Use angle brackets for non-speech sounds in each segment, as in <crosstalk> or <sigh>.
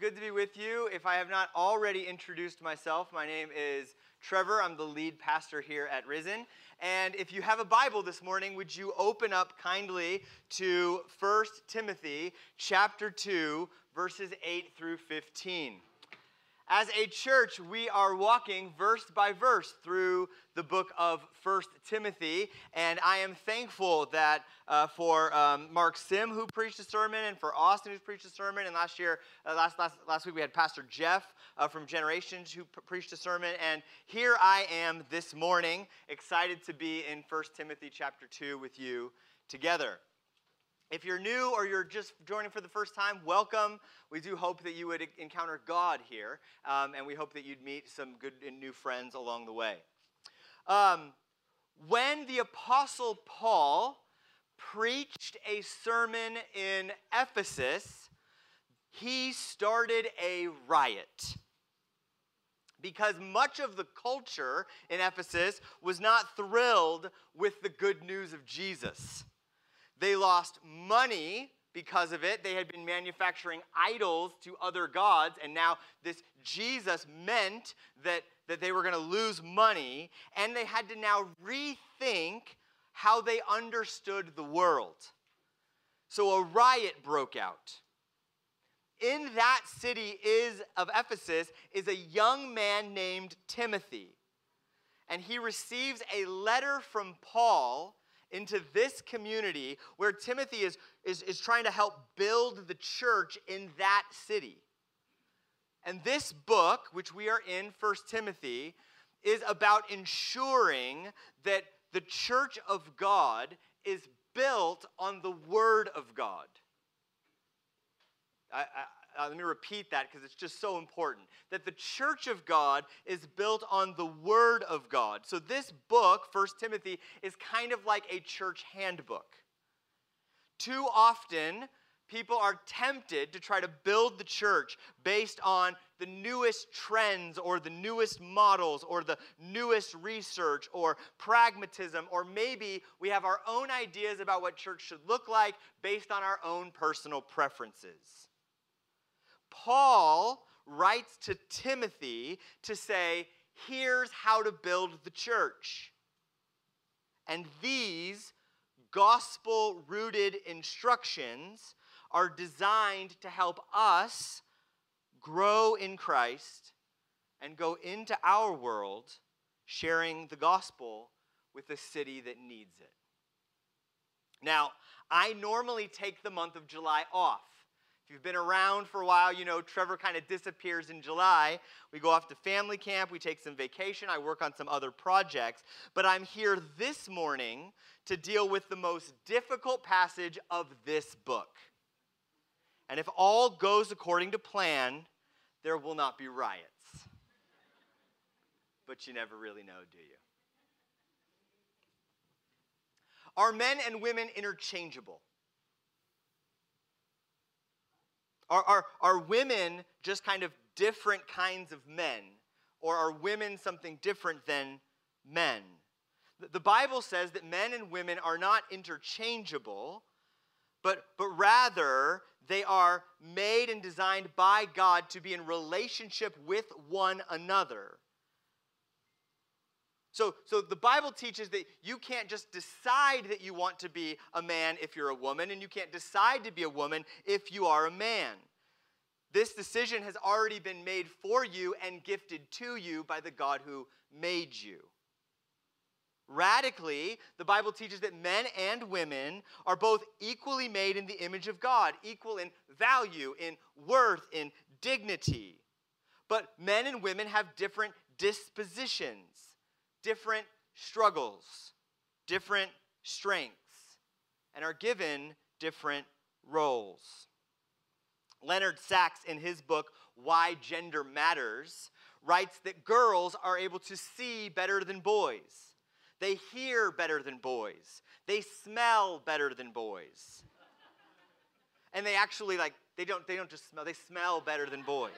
Good to be with you. If I have not already introduced myself, my name is Trevor. I'm the lead pastor here at Risen. And if you have a Bible this morning, would you open up kindly to 1 Timothy chapter 2, verses 8 through 15. As a church, we are walking verse by verse through the book of First Timothy, and I am thankful that uh, for um, Mark Sim who preached a sermon, and for Austin who preached a sermon, and last year, uh, last, last last week we had Pastor Jeff uh, from Generations who p- preached a sermon, and here I am this morning, excited to be in First Timothy chapter two with you together. If you're new or you're just joining for the first time, welcome. We do hope that you would encounter God here, um, and we hope that you'd meet some good and new friends along the way. Um, when the Apostle Paul preached a sermon in Ephesus, he started a riot. Because much of the culture in Ephesus was not thrilled with the good news of Jesus. They lost money because of it. They had been manufacturing idols to other gods, and now this Jesus meant that, that they were going to lose money, and they had to now rethink how they understood the world. So a riot broke out. In that city is of Ephesus is a young man named Timothy. And he receives a letter from Paul into this community where Timothy is, is, is trying to help build the church in that city. And this book, which we are in, First Timothy, is about ensuring that the church of God is built on the Word of God. I, uh, let me repeat that because it's just so important. That the church of God is built on the Word of God. So this book, 1 Timothy, is kind of like a church handbook. Too often, people are tempted to try to build the church based on the newest trends or the newest models or the newest research or pragmatism, or maybe we have our own ideas about what church should look like based on our own personal preferences. Paul writes to Timothy to say, here's how to build the church. And these gospel rooted instructions are designed to help us grow in Christ and go into our world sharing the gospel with a city that needs it. Now, I normally take the month of July off if you've been around for a while, you know Trevor kind of disappears in July. We go off to family camp, we take some vacation, I work on some other projects. But I'm here this morning to deal with the most difficult passage of this book. And if all goes according to plan, there will not be riots. But you never really know, do you? Are men and women interchangeable? Are, are, are women just kind of different kinds of men? Or are women something different than men? The Bible says that men and women are not interchangeable, but, but rather they are made and designed by God to be in relationship with one another. So, so the Bible teaches that you can't just decide that you want to be a man if you're a woman, and you can't decide to be a woman if you are a man. This decision has already been made for you and gifted to you by the God who made you. Radically, the Bible teaches that men and women are both equally made in the image of God, equal in value, in worth, in dignity. But men and women have different dispositions different struggles, different strengths, and are given different roles. Leonard Sax, in his book, Why Gender Matters, writes that girls are able to see better than boys. They hear better than boys. They smell better than boys. And they actually like they don't they don't just smell, they smell better than boys.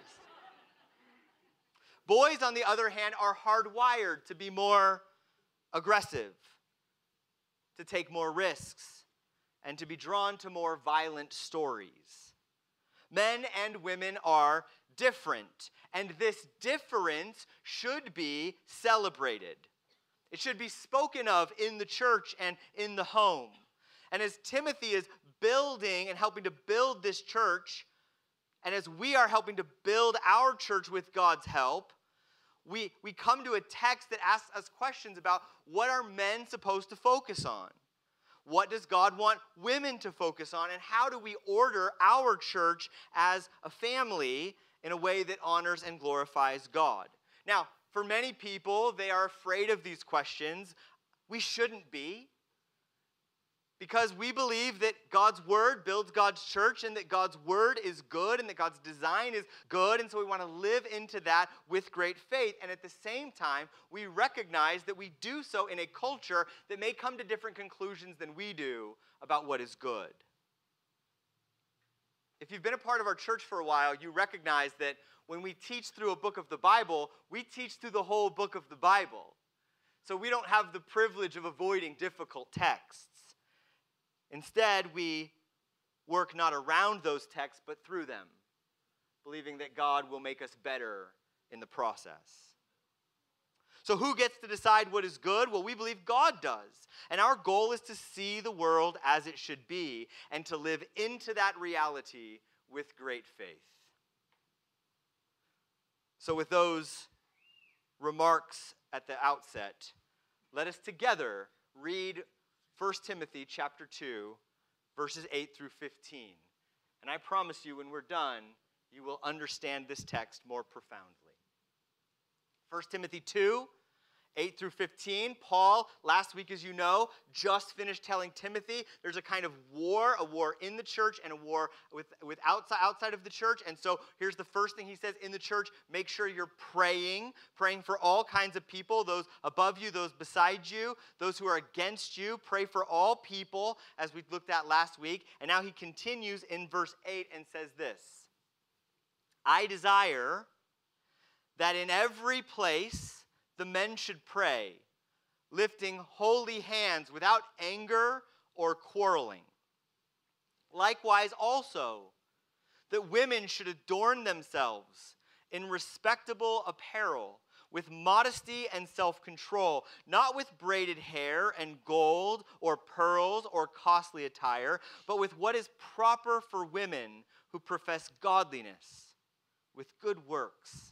Boys, on the other hand, are hardwired to be more aggressive, to take more risks, and to be drawn to more violent stories. Men and women are different, and this difference should be celebrated. It should be spoken of in the church and in the home. And as Timothy is building and helping to build this church, and as we are helping to build our church with God's help, we, we come to a text that asks us questions about what are men supposed to focus on? What does God want women to focus on? And how do we order our church as a family in a way that honors and glorifies God? Now, for many people, they are afraid of these questions. We shouldn't be because we believe that God's word builds God's church and that God's word is good and that God's design is good. And so we want to live into that with great faith. And at the same time, we recognize that we do so in a culture that may come to different conclusions than we do about what is good. If you've been a part of our church for a while, you recognize that when we teach through a book of the Bible, we teach through the whole book of the Bible. So we don't have the privilege of avoiding difficult texts. Instead, we work not around those texts, but through them, believing that God will make us better in the process. So, who gets to decide what is good? Well, we believe God does. And our goal is to see the world as it should be and to live into that reality with great faith. So, with those remarks at the outset, let us together read 1 Timothy chapter 2, verses 8 through 15. And I promise you, when we're done, you will understand this text more profoundly. 1 Timothy 2, 8 through 15. Paul, last week, as you know, just finished telling Timothy there's a kind of war, a war in the church and a war with, with outside, outside of the church. And so here's the first thing he says in the church make sure you're praying, praying for all kinds of people, those above you, those beside you, those who are against you. Pray for all people, as we looked at last week. And now he continues in verse 8 and says this I desire that in every place, the men should pray, lifting holy hands without anger or quarreling. Likewise, also, that women should adorn themselves in respectable apparel, with modesty and self control, not with braided hair and gold or pearls or costly attire, but with what is proper for women who profess godliness, with good works.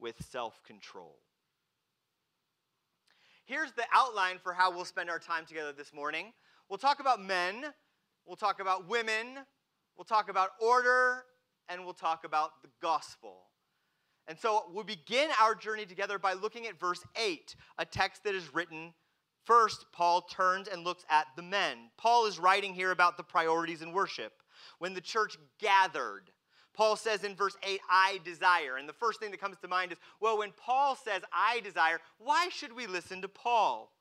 with self control. Here's the outline for how we'll spend our time together this morning. We'll talk about men, we'll talk about women, we'll talk about order, and we'll talk about the gospel. And so we'll begin our journey together by looking at verse 8, a text that is written First, Paul turns and looks at the men. Paul is writing here about the priorities in worship. When the church gathered, Paul says in verse 8, I desire. And the first thing that comes to mind is, well, when Paul says, I desire, why should we listen to Paul?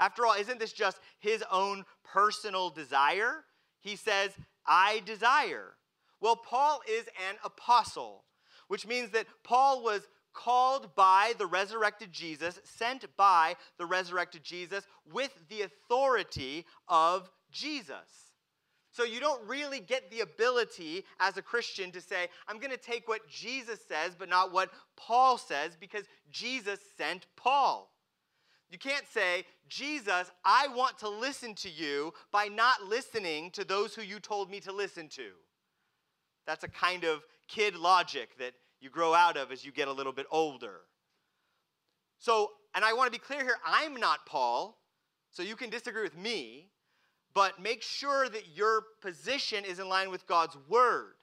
After all, isn't this just his own personal desire? He says, I desire. Well, Paul is an apostle, which means that Paul was called by the resurrected Jesus, sent by the resurrected Jesus with the authority of Jesus. So you don't really get the ability as a Christian to say, I'm going to take what Jesus says, but not what Paul says, because Jesus sent Paul. You can't say, Jesus, I want to listen to you by not listening to those who you told me to listen to. That's a kind of kid logic that you grow out of as you get a little bit older. So, and I want to be clear here I'm not Paul, so you can disagree with me, but make sure that your position is in line with God's word.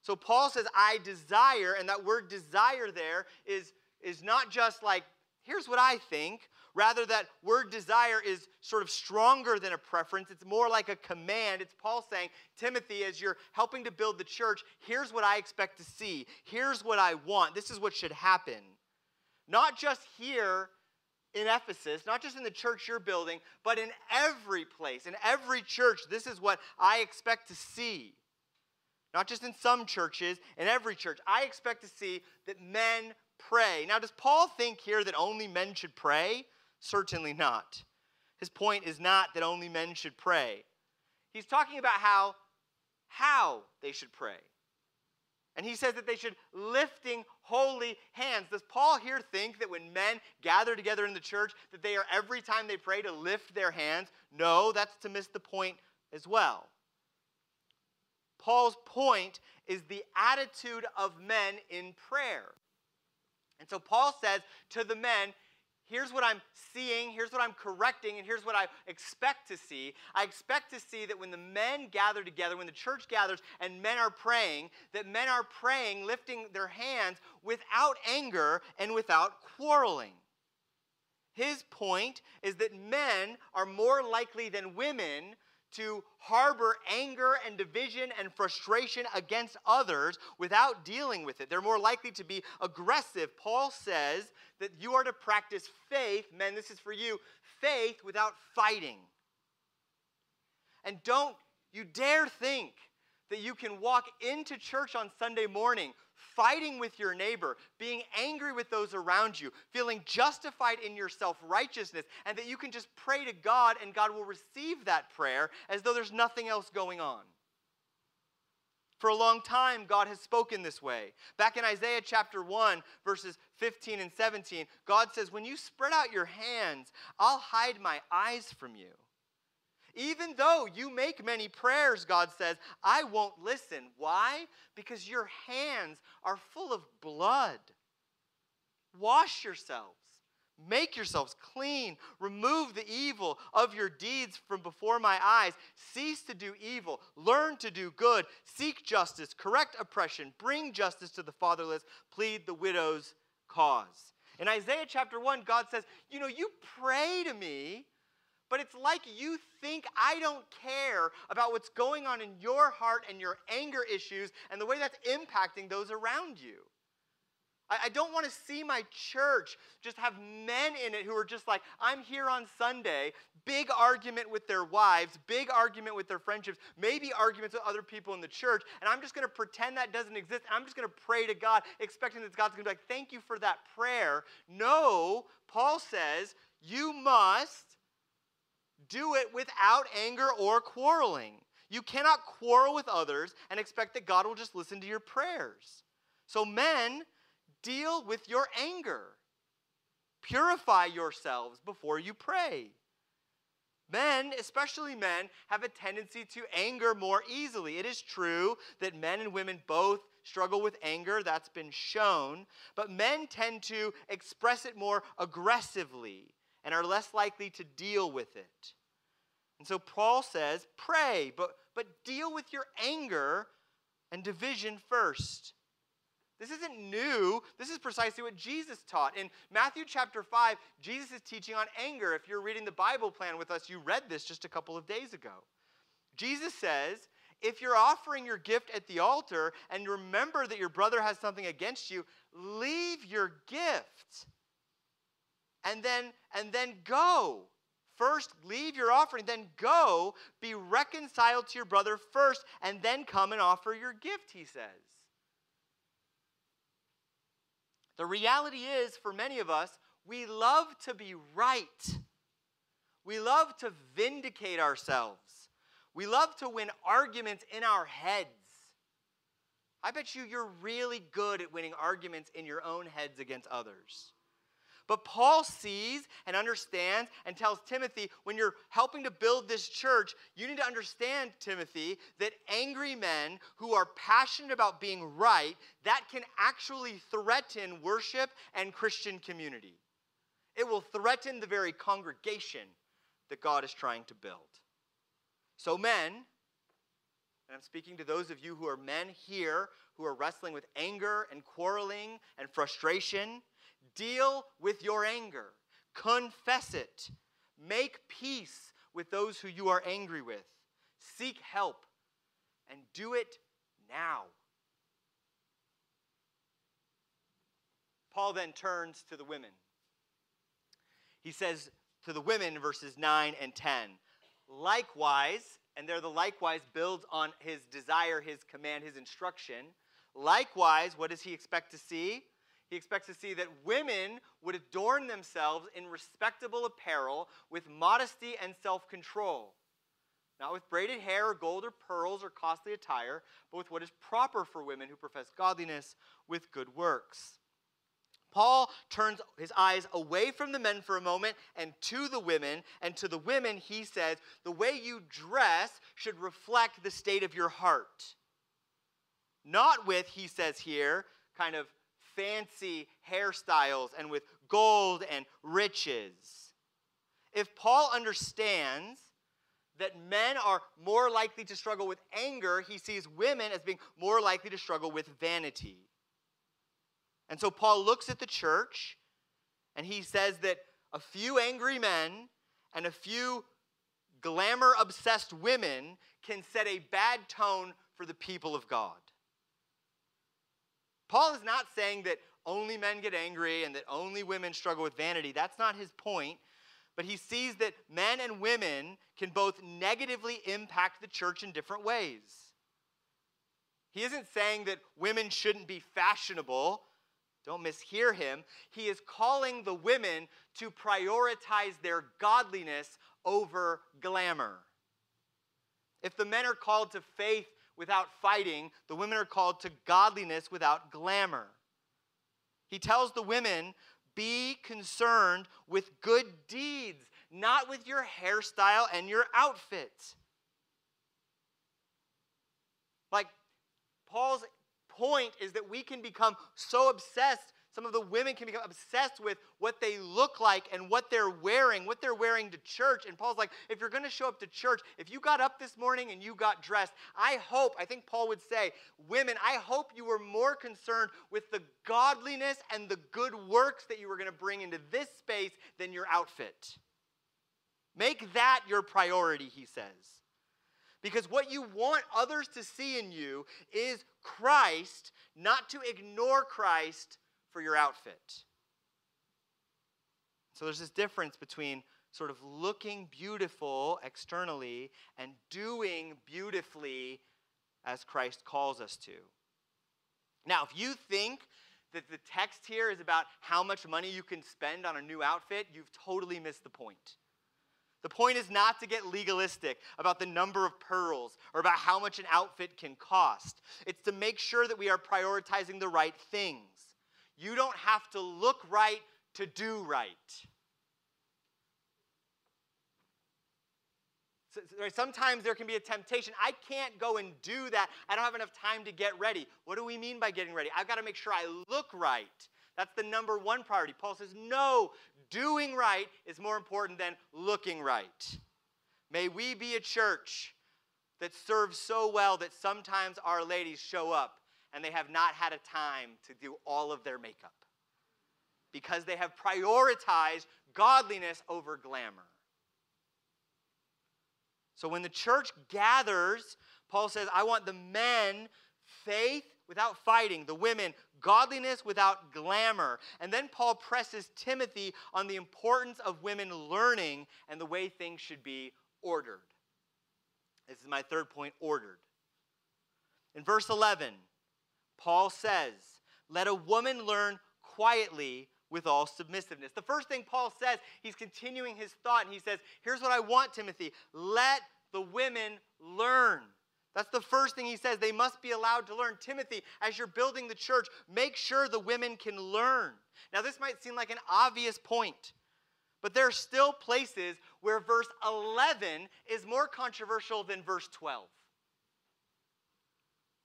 So Paul says, I desire, and that word desire there is, is not just like, here's what I think. Rather, that word desire is sort of stronger than a preference. It's more like a command. It's Paul saying, Timothy, as you're helping to build the church, here's what I expect to see. Here's what I want. This is what should happen. Not just here in Ephesus, not just in the church you're building, but in every place, in every church, this is what I expect to see. Not just in some churches, in every church. I expect to see that men pray. Now, does Paul think here that only men should pray? Certainly not. His point is not that only men should pray. He's talking about how how they should pray. And he says that they should lifting holy hands. Does Paul here think that when men gather together in the church that they are every time they pray to lift their hands? No, that's to miss the point as well. Paul's point is the attitude of men in prayer. And so Paul says to the men, here's what I'm seeing, here's what I'm correcting, and here's what I expect to see. I expect to see that when the men gather together, when the church gathers and men are praying, that men are praying, lifting their hands without anger and without quarreling. His point is that men are more likely than women to harbor anger and division and frustration against others without dealing with it. They're more likely to be aggressive. Paul says that you are to practice faith, men, this is for you, faith without fighting. And don't you dare think that you can walk into church on Sunday morning fighting with your neighbor, being angry with those around you, feeling justified in your self righteousness, and that you can just pray to God and God will receive that prayer as though there's nothing else going on. For a long time, God has spoken this way. Back in Isaiah chapter 1, verses 15 and 17, God says, When you spread out your hands, I'll hide my eyes from you. Even though you make many prayers, God says, I won't listen. Why? Because your hands are full of blood. Wash yourselves. Make yourselves clean. Remove the evil of your deeds from before my eyes. Cease to do evil. Learn to do good. Seek justice. Correct oppression. Bring justice to the fatherless. Plead the widow's cause. In Isaiah chapter 1, God says, You know, you pray to me but it's like you think I don't care about what's going on in your heart and your anger issues and the way that's impacting those around you. I, don't want to see my church just have men in it who are just like, I'm here on Sunday, big argument with their wives, big argument with their friendships, maybe arguments with other people in the church, and I'm just going to pretend that doesn't exist, and I'm just going to pray to God, expecting that God's going to be like, thank you for that prayer. No, Paul says, you must do it without anger or quarreling. You cannot quarrel with others and expect that God will just listen to your prayers. So, men, deal with your anger. Purify yourselves before you pray. Men, especially men, have a tendency to anger more easily. It is true that men and women both struggle with anger, that's been shown, but men tend to express it more aggressively and are less likely to deal with it. And so Paul says, pray, but, but deal with your anger and division first. This isn't new. This is precisely what Jesus taught. In Matthew chapter 5, Jesus is teaching on anger. If you're reading the Bible plan with us, you read this just a couple of days ago. Jesus says, if you're offering your gift at the altar and remember that your brother has something against you, leave your gift and then and then go First, leave your offering, then go be reconciled to your brother first, and then come and offer your gift, he says. The reality is, for many of us, we love to be right. We love to vindicate ourselves. We love to win arguments in our heads. I bet you you're really good at winning arguments in your own heads against others. But Paul sees and understands and tells Timothy when you're helping to build this church, you need to understand, Timothy, that angry men who are passionate about being right, that can actually threaten worship and Christian community. It will threaten the very congregation that God is trying to build. So, men, and I'm speaking to those of you who are men here who are wrestling with anger and quarreling and frustration Deal with your anger. confess it. Make peace with those who you are angry with. Seek help and do it now. Paul then turns to the women. He says to the women, verses 9 and 10, likewise, and there the likewise builds on his desire, his command, his instruction. Likewise, what does he expect to see? He expects to see that women would adorn themselves in respectable apparel with modesty and self control. Not with braided hair or gold or pearls or costly attire, but with what is proper for women who profess godliness with good works. Paul turns his eyes away from the men for a moment and to the women. And to the women, he says, the way you dress should reflect the state of your heart. Not with, he says here, kind of fancy hairstyles and with gold and riches. If Paul understands that men are more likely to struggle with anger, he sees women as being more likely to struggle with vanity. And so Paul looks at the church and he says that a few angry men and a few glamour obsessed women can set a bad tone for the people of God. Paul is not saying that only men get angry and that only women struggle with vanity. That's not his point. But he sees that men and women can both negatively impact the church in different ways. He isn't saying that women shouldn't be fashionable don't mishear him. He is calling the women to prioritize their godliness over glamour. If the men are called to faith without fighting, the women are called to godliness without glamour. He tells the women, be concerned with good deeds, not with your hairstyle and your outfit. Like Paul's point is that we can become so obsessed. Some of the women can become obsessed with what they look like and what they're wearing, what they're wearing to church. And Paul's like, if you're going to show up to church, if you got up this morning and you got dressed, I hope, I think Paul would say, women, I hope you were more concerned with the godliness and the good works that you were going to bring into this space than your outfit. Make that your priority, he says. Because what you want others to see in you is Christ, not to ignore Christ for your outfit. So there's this difference between sort of looking beautiful externally and doing beautifully as Christ calls us to. Now, if you think that the text here is about how much money you can spend on a new outfit, you've totally missed the point. The point is not to get legalistic about the number of pearls or about how much an outfit can cost. It's to make sure that we are prioritizing the right things. You don't have to look right to do right. Sometimes there can be a temptation. I can't go and do that. I don't have enough time to get ready. What do we mean by getting ready? I've got to make sure I look right. That's the number one priority. Paul says, no, doing right is more important than looking right. May we be a church that serves so well that sometimes our ladies show up and they have not had a time to do all of their makeup because they have prioritized godliness over glamour. So when the church gathers, Paul says, I want the men faith without fighting, the women godliness without glamour. And then Paul presses Timothy on the importance of women learning and the way things should be ordered. This is my third point ordered. In verse 11, Paul says, Let a woman learn quietly with all submissiveness. The first thing Paul says, he's continuing his thought, and he says, Here's what I want, Timothy. Let the women learn. That's the first thing he says. They must be allowed to learn. Timothy, as you're building the church, make sure the women can learn. Now, this might seem like an obvious point, but there are still places where verse 11 is more controversial than verse 12.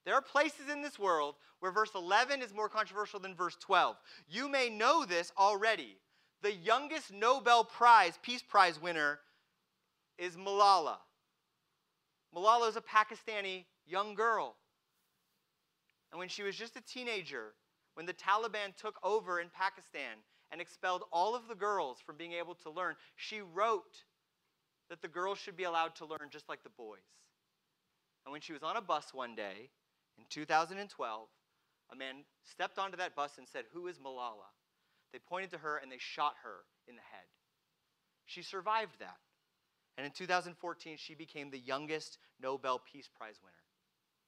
There are places in this world where verse 11 is more controversial than verse 12. You may know this already. The youngest Nobel Prize, Peace Prize winner, is Malala. Malala is a Pakistani young girl. And when she was just a teenager, when the Taliban took over in Pakistan and expelled all of the girls from being able to learn, she wrote that the girls should be allowed to learn just like the boys. And when she was on a bus one day in 2012, a man stepped onto that bus and said, Who is Malala? They pointed to her and they shot her in the head. She survived that. And in 2014, she became the youngest Nobel Peace Prize winner.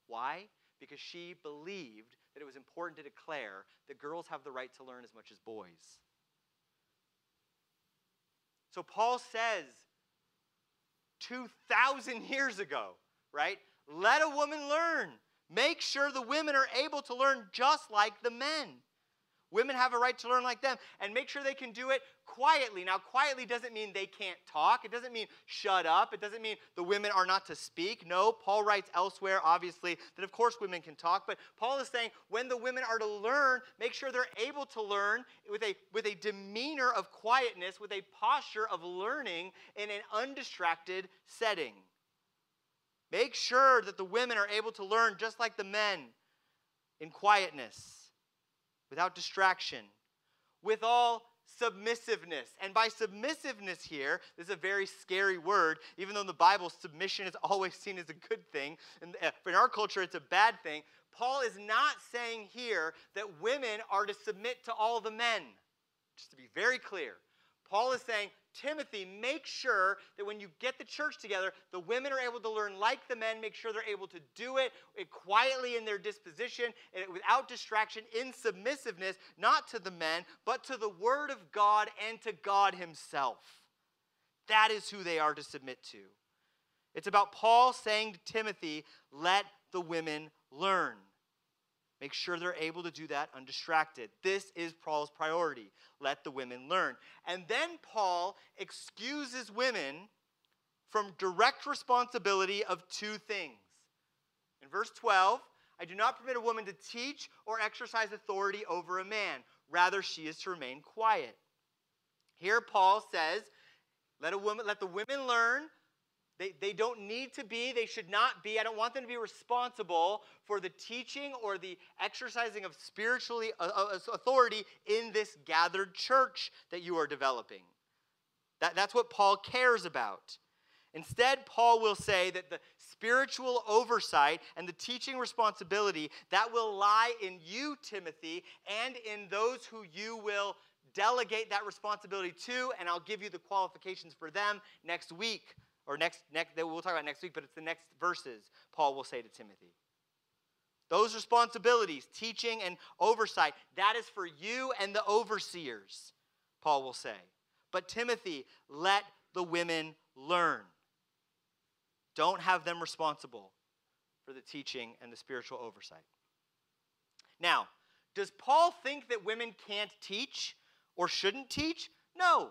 Why? Because she believed that it was important to declare that girls have the right to learn as much as boys. So Paul says 2,000 years ago, right? Let a woman learn. Make sure the women are able to learn just like the men. Women have a right to learn like them and make sure they can do it quietly. Now, quietly doesn't mean they can't talk. It doesn't mean shut up. It doesn't mean the women are not to speak. No, Paul writes elsewhere, obviously, that of course women can talk. But Paul is saying when the women are to learn, make sure they're able to learn with a, with a demeanor of quietness, with a posture of learning in an undistracted setting. Make sure that the women are able to learn just like the men in quietness without distraction, with all submissiveness. And by submissiveness here, this is a very scary word, even though in the Bible, submission is <laughs> always seen as a good thing. And uh, in our culture, it's a bad thing. Paul is not saying here that women are to submit to all the men. Just to be very clear, Paul is saying Timothy, make sure that when you get the church together, the women are able to learn like the men. Make sure they're able to do it eh, quietly in their disposition, and without distraction, in submissiveness, not to the men, but to the Word of God and to God Himself. That is who they are to submit to. It's about Paul saying to Timothy, let the women learn. Make sure they're able to do that undistracted. This is Paul's priority. Let the women learn. And then Paul excuses women from direct responsibility of two things. In verse 12, I do not permit a woman to teach or exercise authority over a man. Rather, she is to remain quiet. Here, Paul says, let, a woman, let the women learn they, they don't need to be, they should not be. I don't want them to be responsible for the teaching or the exercising of spiritually uh, uh authority in this gathered church that you are developing. That, that's what Paul cares about. Instead, Paul will say that the spiritual oversight and the teaching responsibility that will lie in you, Timothy, and in those who you will delegate that responsibility to, and I'll give you the qualifications for them next week or next, next that we'll talk about next week, but it's the next verses Paul will say to Timothy. Those responsibilities, teaching and oversight, that is for you and the overseers, Paul will say. But Timothy, let the women learn. Don't have them responsible for the teaching and the spiritual oversight. Now, does Paul think that women can't teach or shouldn't teach? No.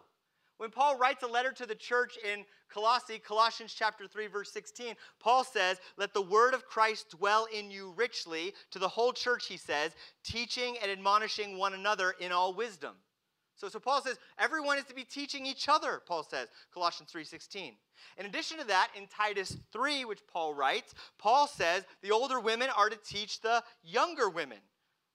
When Paul writes a letter to the church in Colossae, Colossians chapter 3 verse 16, Paul says, "Let the word of Christ dwell in you richly." To the whole church he says, teaching and admonishing one another in all wisdom. So, so Paul says everyone is to be teaching each other, Paul says, Colossians 3:16. In addition to that, in Titus 3, which Paul writes, Paul says the older women are to teach the younger women.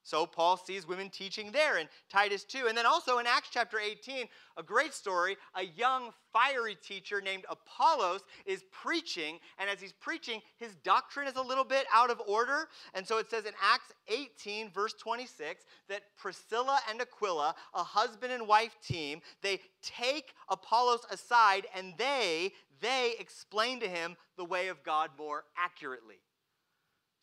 So Paul sees women teaching there in Titus 2. And then also in Acts chapter 18, a great story, a young fiery teacher named Apollos is preaching. And as he's preaching, his doctrine is a little bit out of order. And so it says in Acts 18, verse 26, that Priscilla and Aquila, a husband and wife team, they take Apollos aside and they, they explain to him the way of God more accurately.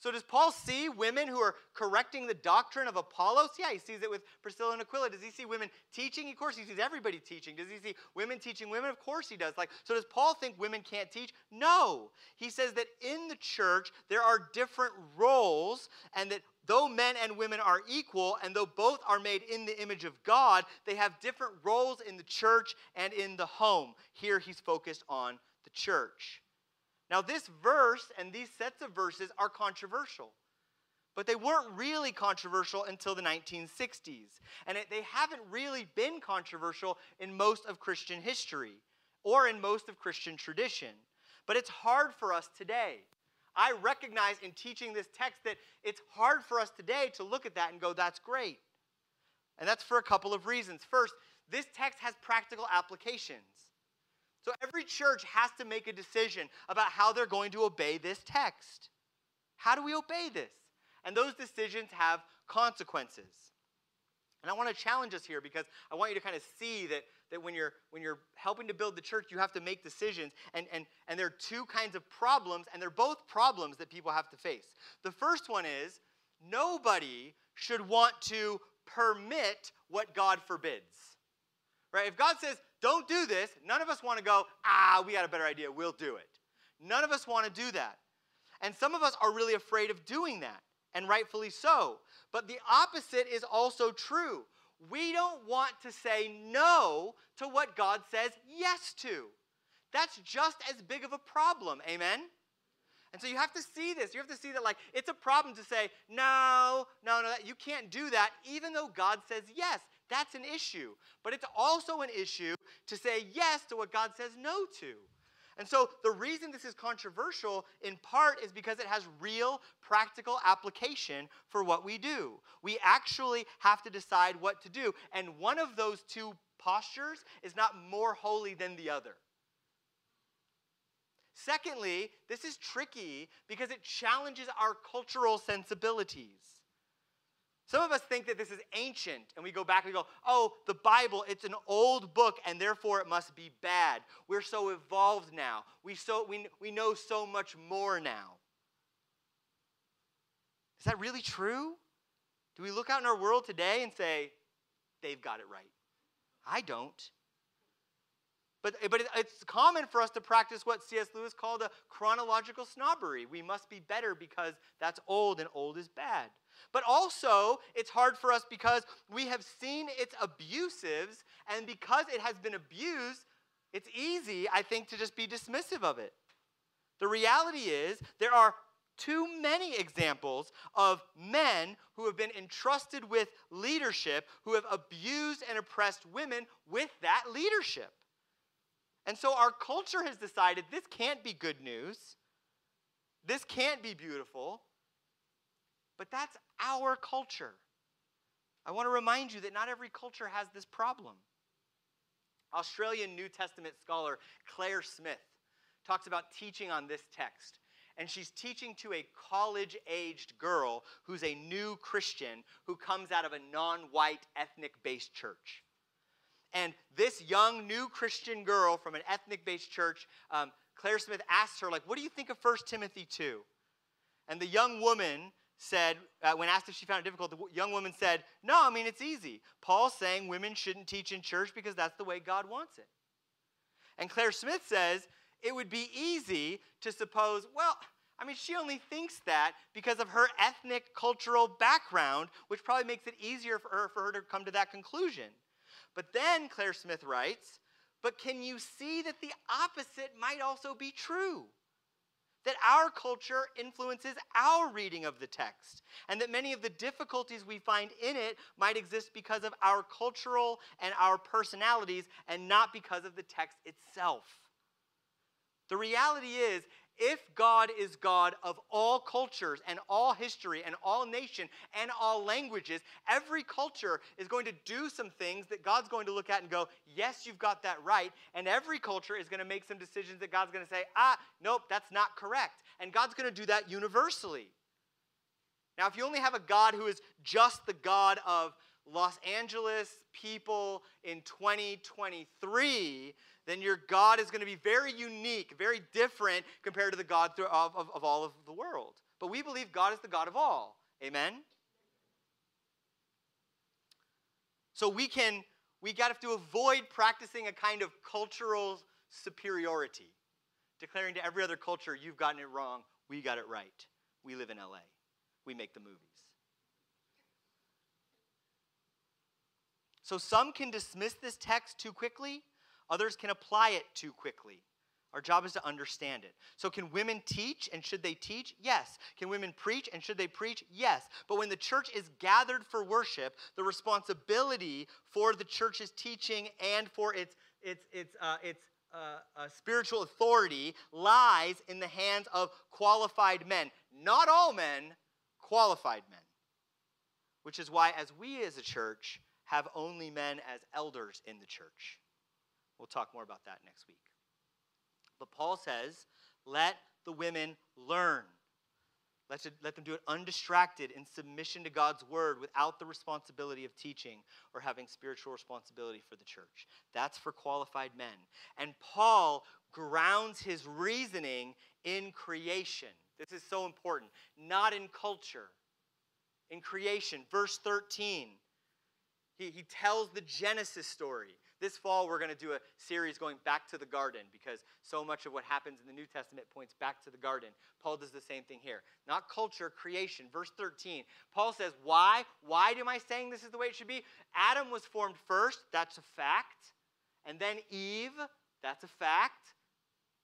So, does Paul see women who are correcting the doctrine of Apollos? Yeah, he sees it with Priscilla and Aquila. Does he see women teaching? Of course, he sees everybody teaching. Does he see women teaching women? Of course, he does. Like, so does Paul think women can't teach? No. He says that in the church there are different roles, and that though men and women are equal, and though both are made in the image of God, they have different roles in the church and in the home. Here, he's focused on the church. Now, this verse and these sets of verses are controversial, but they weren't really controversial until the 1960s. And it, they haven't really been controversial in most of Christian history or in most of Christian tradition. But it's hard for us today. I recognize in teaching this text that it's hard for us today to look at that and go, that's great. And that's for a couple of reasons. First, this text has practical applications. So every church has to make a decision about how they're going to obey this text. How do we obey this? And those decisions have consequences. And I want to challenge us here because I want you to kind of see that, that when, you're, when you're helping to build the church, you have to make decisions. And, and, and there are two kinds of problems, and they're both problems that people have to face. The first one is nobody should want to permit what God forbids. Right? If God says, don't do this, none of us want to go, ah, we got a better idea, we'll do it. None of us want to do that. And some of us are really afraid of doing that, and rightfully so. But the opposite is also true. We don't want to say no to what God says yes to. That's just as big of a problem. Amen? And so you have to see this. You have to see that, like, it's a problem to say, no, no, no, you can't do that, even though God says yes. That's an issue. But it's also an issue to say yes to what God says no to. And so the reason this is controversial in part is because it has real practical application for what we do. We actually have to decide what to do. And one of those two postures is not more holy than the other. Secondly, this is tricky because it challenges our cultural sensibilities. Some of us think that this is ancient, and we go back and we go, oh, the Bible, it's an old book, and therefore it must be bad. We're so evolved now. We, so, we, we know so much more now. Is that really true? Do we look out in our world today and say, they've got it right? I don't. But, eh, but it's common for us to practice what C.S. Lewis called a chronological snobbery. We must be better because that's old, and old is bad. But also, it's hard for us because we have seen its abusives, and because it has been abused, it's easy, I think, to just be dismissive of it. The reality is, there are too many examples of men who have been entrusted with leadership who have abused and oppressed women with that leadership. And so our culture has decided this can't be good news. This can't be beautiful. But that's our culture. I want to remind you that not every culture has this problem. Australian New Testament scholar Claire Smith talks about teaching on this text. And she's teaching to a college aged girl who's a new Christian who comes out of a non white ethnic based church. And this young new Christian girl from an ethnic based church, um, Claire Smith asked her, like, what do you think of 1 Timothy 2? And the young woman said, uh, when asked if she found it difficult, the young woman said, No, I mean, it's easy. Paul's saying women shouldn't teach in church because that's the way God wants it. And Claire Smith says, It would be easy to suppose, well, I mean, she only thinks that because of her ethnic cultural background, which probably makes it easier for her, for her to come to that conclusion. But then Claire Smith writes, But can you see that the opposite might also be true? that our culture influences our reading of the text, and that many of the difficulties we find in it might exist because of our cultural and our personalities and not because of the text itself. The reality is, if God is God of all cultures and all history and all nation and all languages, every culture is going to do some things that God's going to look at and go, yes, you've got that right. And every culture is going to make some decisions that God's going to say, ah, nope, that's not correct. And God's going to do that universally. Now, if you only have a God who is just the God of Los Angeles people in 2023, then your God is going to be very unique, very different compared to the God of, of, of all of the world. But we believe God is the God of all. Amen? So we can, we got to avoid practicing a kind of cultural superiority, declaring to every other culture, you've gotten it wrong, we got it right. We live in LA, we make the movies. So some can dismiss this text too quickly Others can apply it too quickly. Our job is to understand it. So, can women teach and should they teach? Yes. Can women preach and should they preach? Yes. But when the church is gathered for worship, the responsibility for the church's teaching and for its, its, its, uh, its uh, uh, spiritual authority lies in the hands of qualified men. Not all men, qualified men. Which is why, as we as a church have only men as elders in the church. We'll talk more about that next week. But Paul says, let the women learn. Let, let them do it undistracted in submission to God's word without the responsibility of teaching or having spiritual responsibility for the church. That's for qualified men. And Paul grounds his reasoning in creation. This is so important, not in culture. In creation. Verse 13, he, he tells the Genesis story. This fall, we're going to do a series going back to the garden because so much of what happens in the New Testament points back to the garden. Paul does the same thing here. Not culture, creation. Verse 13, Paul says, Why? Why am I saying this is the way it should be? Adam was formed first, that's a fact. And then Eve, that's a fact.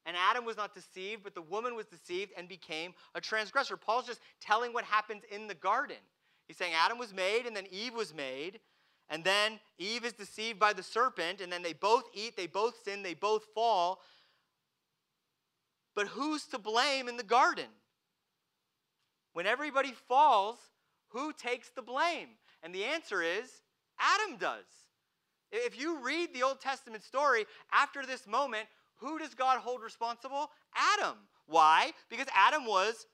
And Adam was not deceived, but the woman was deceived and became a transgressor. Paul's just telling what happens in the garden. He's saying Adam was made and then Eve was made. And then Eve is deceived by the serpent, and then they both eat, they both sin, they both fall. But who's to blame in the garden? When everybody falls, who takes the blame? And the answer is Adam does. If you read the Old Testament story, after this moment, who does God hold responsible? Adam. Why? Because Adam was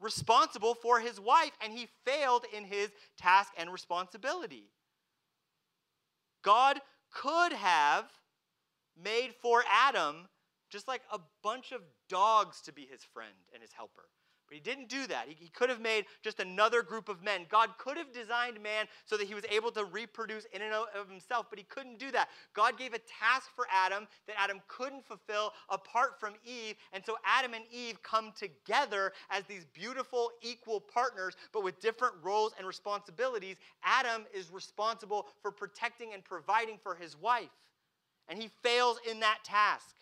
responsible for his wife and he failed in his task and responsibility. God could have made for Adam just like a bunch of dogs to be his friend and his helper. But he didn't do that. He, he, could have made just another group of men. God could have designed man so that he was able to reproduce in and of himself, but he couldn't do that. God gave a task for Adam that Adam couldn't fulfill apart from Eve. And so Adam and Eve come together as these beautiful, equal partners, but with different roles and responsibilities. Adam is responsible for protecting and providing for his wife, and he fails in that task.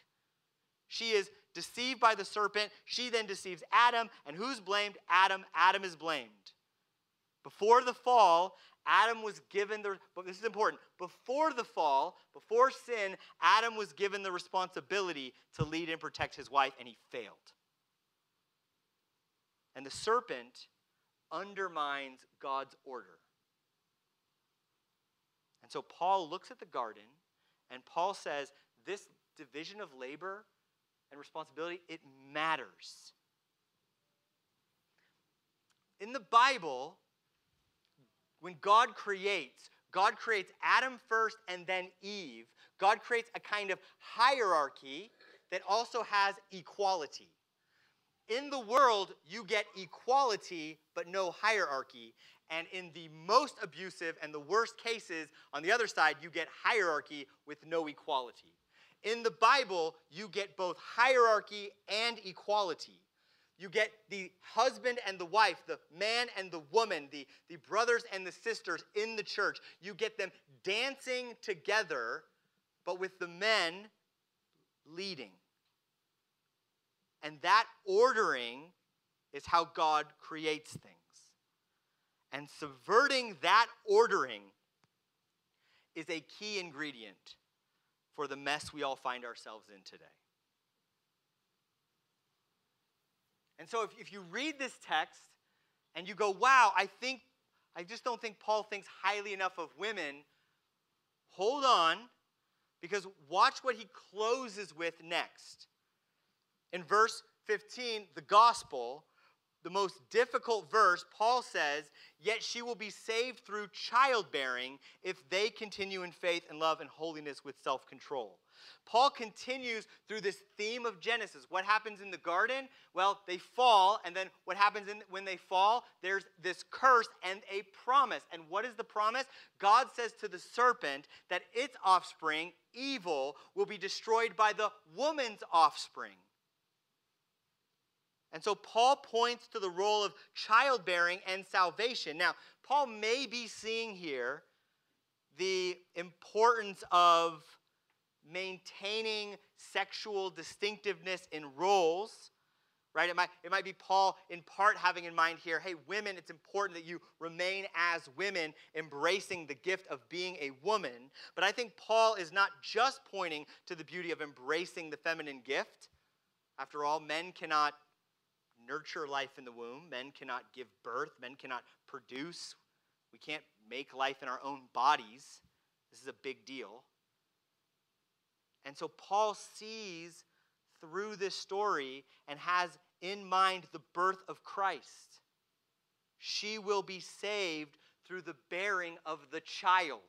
She is deceived by the serpent. She then deceives Adam. And who's blamed? Adam. Adam is blamed. Before the fall, Adam was given the, but this is important. Before the fall, before sin, Adam was given the responsibility to lead and protect his wife, and he failed. And the serpent undermines God's order. And so Paul looks at the garden, and Paul says, This division of labor and responsibility, it matters. In the Bible, when God creates, God creates Adam first and then Eve. God creates a kind of hierarchy that also has equality. In the world, you get equality but no hierarchy. And in the most abusive and the worst cases, on the other side, you get hierarchy with no equality. In the Bible, you get both hierarchy and equality. You get the husband and the wife, the man and the woman, the, the brothers and the sisters in the church. You get them dancing together, but with the men leading. And that ordering is how God creates things. And subverting that ordering is a key ingredient for the mess we all find ourselves in today. And so if, if you read this text and you go, wow, I think, I just don't think Paul thinks highly enough of women, hold on, because watch what he closes with next. In verse 15, the gospel, the most difficult verse, Paul says, Yet she will be saved through childbearing if they continue in faith and love and holiness with self control. Paul continues through this theme of Genesis. What happens in the garden? Well, they fall, and then what happens in, when they fall? There's this curse and a promise. And what is the promise? God says to the serpent that its offspring, evil, will be destroyed by the woman's offspring. And so Paul points to the role of childbearing and salvation. Now, Paul may be seeing here the importance of maintaining sexual distinctiveness in roles, right? It might, it might be Paul in part having in mind here hey, women, it's important that you remain as women, embracing the gift of being a woman. But I think Paul is not just pointing to the beauty of embracing the feminine gift. After all, men cannot nurture life in the womb. Men cannot give birth. Men cannot produce. We can't make life in our own bodies. This is a big deal. And so Paul sees through this story and has in mind the birth of Christ. She will be saved through the bearing of the child.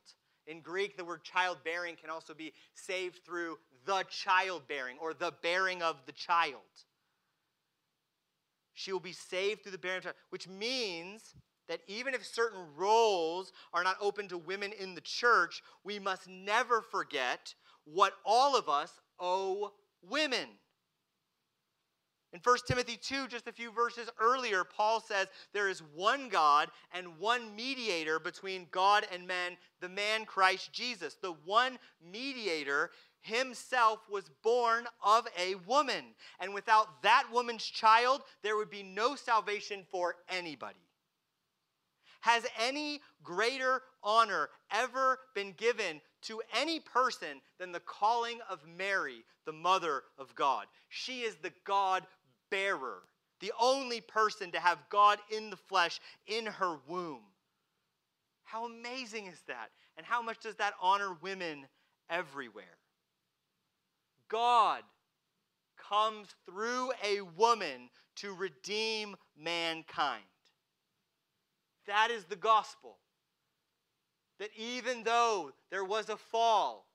In Greek, the word childbearing can also be saved through the childbearing or the bearing of the child. She will be saved through the bearing of child, which means that even if certain roles are not open to women in the church, we must never forget what all of us owe women. In 1 Timothy 2, just a few verses earlier, Paul says there is one God and one mediator between God and men, the man Christ Jesus. The one mediator himself was born of a woman. And without that woman's child, there would be no salvation for anybody. Has any greater honor ever been given to any person than the calling of Mary, the mother of God? She is the God bearer, the only person to have God in the flesh in her womb. How amazing is that? And how much does that honor women everywhere? God comes through a woman to redeem mankind. That is the gospel. That even though there was a fall,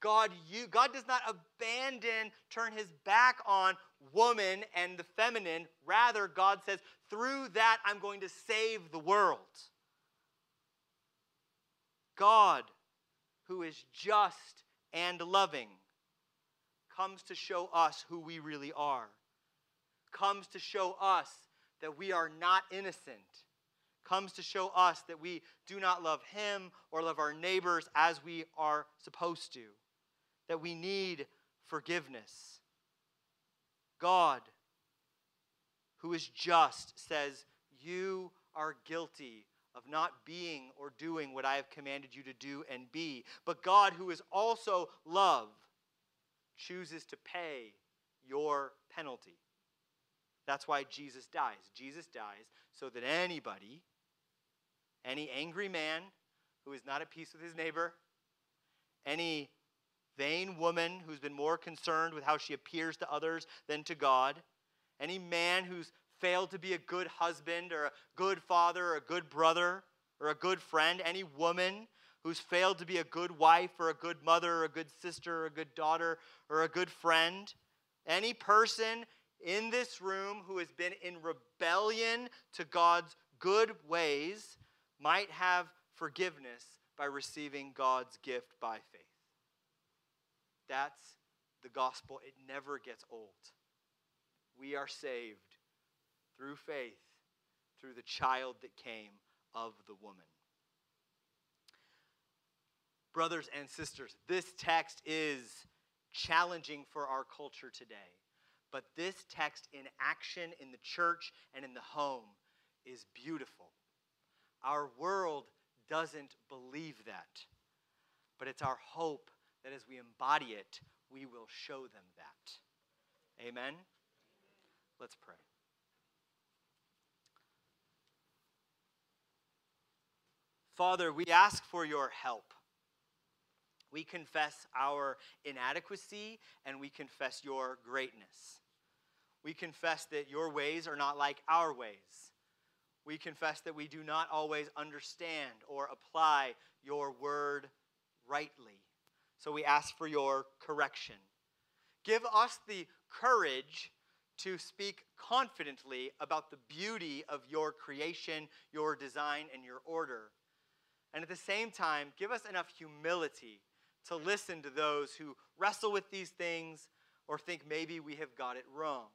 God, you, God does not abandon, turn his back on woman and the feminine. Rather, God says, through that, I'm going to save the world. God, who is just and loving, comes to show us who we really are, comes to show us that we are not innocent, comes to show us that we do not love Him or love our neighbors as we are supposed to, that we need forgiveness. God, who is just, says, You are guilty of not being or doing what I have commanded you to do and be. But God, who is also love, chooses to pay your penalty. That's why Jesus dies. Jesus dies so that anybody, any angry man who is not at peace with his neighbor, any vain woman who's been more concerned with how she appears to others than to God, any man who's failed to be a good husband or a good father or a good brother or a good friend, any woman who's failed to be a good wife or a good mother or a good sister or a good daughter or a good friend, any person in this room who has been in rebellion to God's good ways might have forgiveness by receiving God's gift by faith. That's the gospel. It never gets old. We are saved through faith, through the child that came of the woman. Brothers and sisters, this text is challenging for our culture today. But this text in action in the church and in the home is beautiful. Our world doesn't believe that. But it's our hope that as we embody it, we will show them that. Amen? Let's pray. Father, we ask for your help. We confess our inadequacy and we confess your greatness. We confess that your ways are not like our ways. We confess that we do not always understand or apply your word rightly. So we ask for your correction. Give us the courage to speak confidently about the beauty of your creation, your design, and your order. And at the same time, give us enough humility to listen to those who wrestle with these things or think maybe we have got it wrong.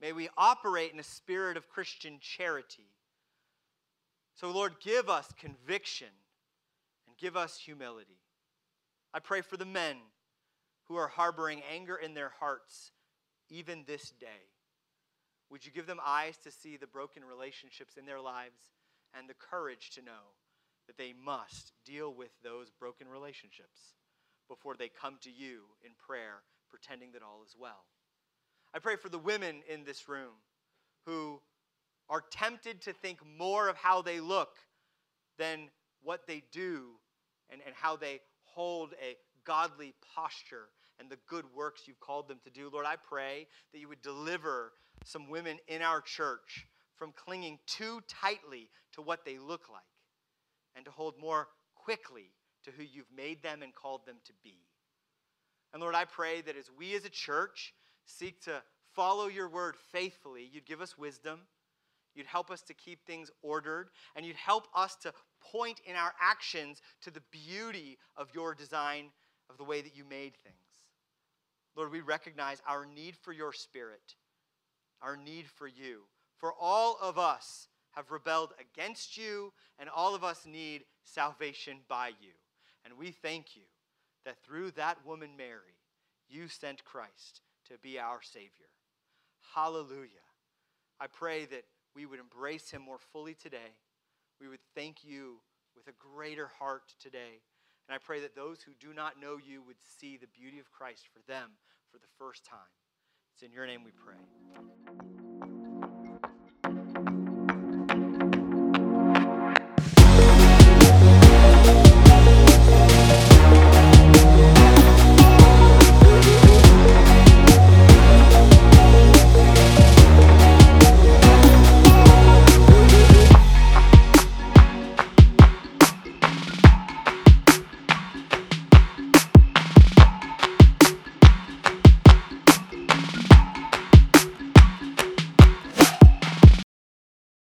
May we operate in a spirit of Christian charity. So, Lord, give us conviction and give us humility. I pray for the men who are harboring anger in their hearts even this day. Would you give them eyes to see the broken relationships in their lives and the courage to know that they must deal with those broken relationships before they come to you in prayer, pretending that all is well? I pray for the women in this room who are tempted to think more of how they look than what they do and, and how they hold a godly posture and the good works you've called them to do. Lord, I pray that you would deliver some women in our church from clinging too tightly to what they look like and to hold more quickly to who you've made them and called them to be. And Lord, I pray that as we as a church seek to follow your word faithfully, you'd give us wisdom, you'd help us to keep things ordered, and you'd help us to point in our actions to the beauty of your design of the way that you made things. Lord, we recognize our need for your spirit, our need for you. For all of us have rebelled against you, and all of us need salvation by you. And we thank you that through that woman, Mary, you sent Christ to be our Savior. Hallelujah. I pray that we would embrace him more fully today. We would thank you with a greater heart today. And I pray that those who do not know you would see the beauty of Christ for them for the first time. It's in your name we pray.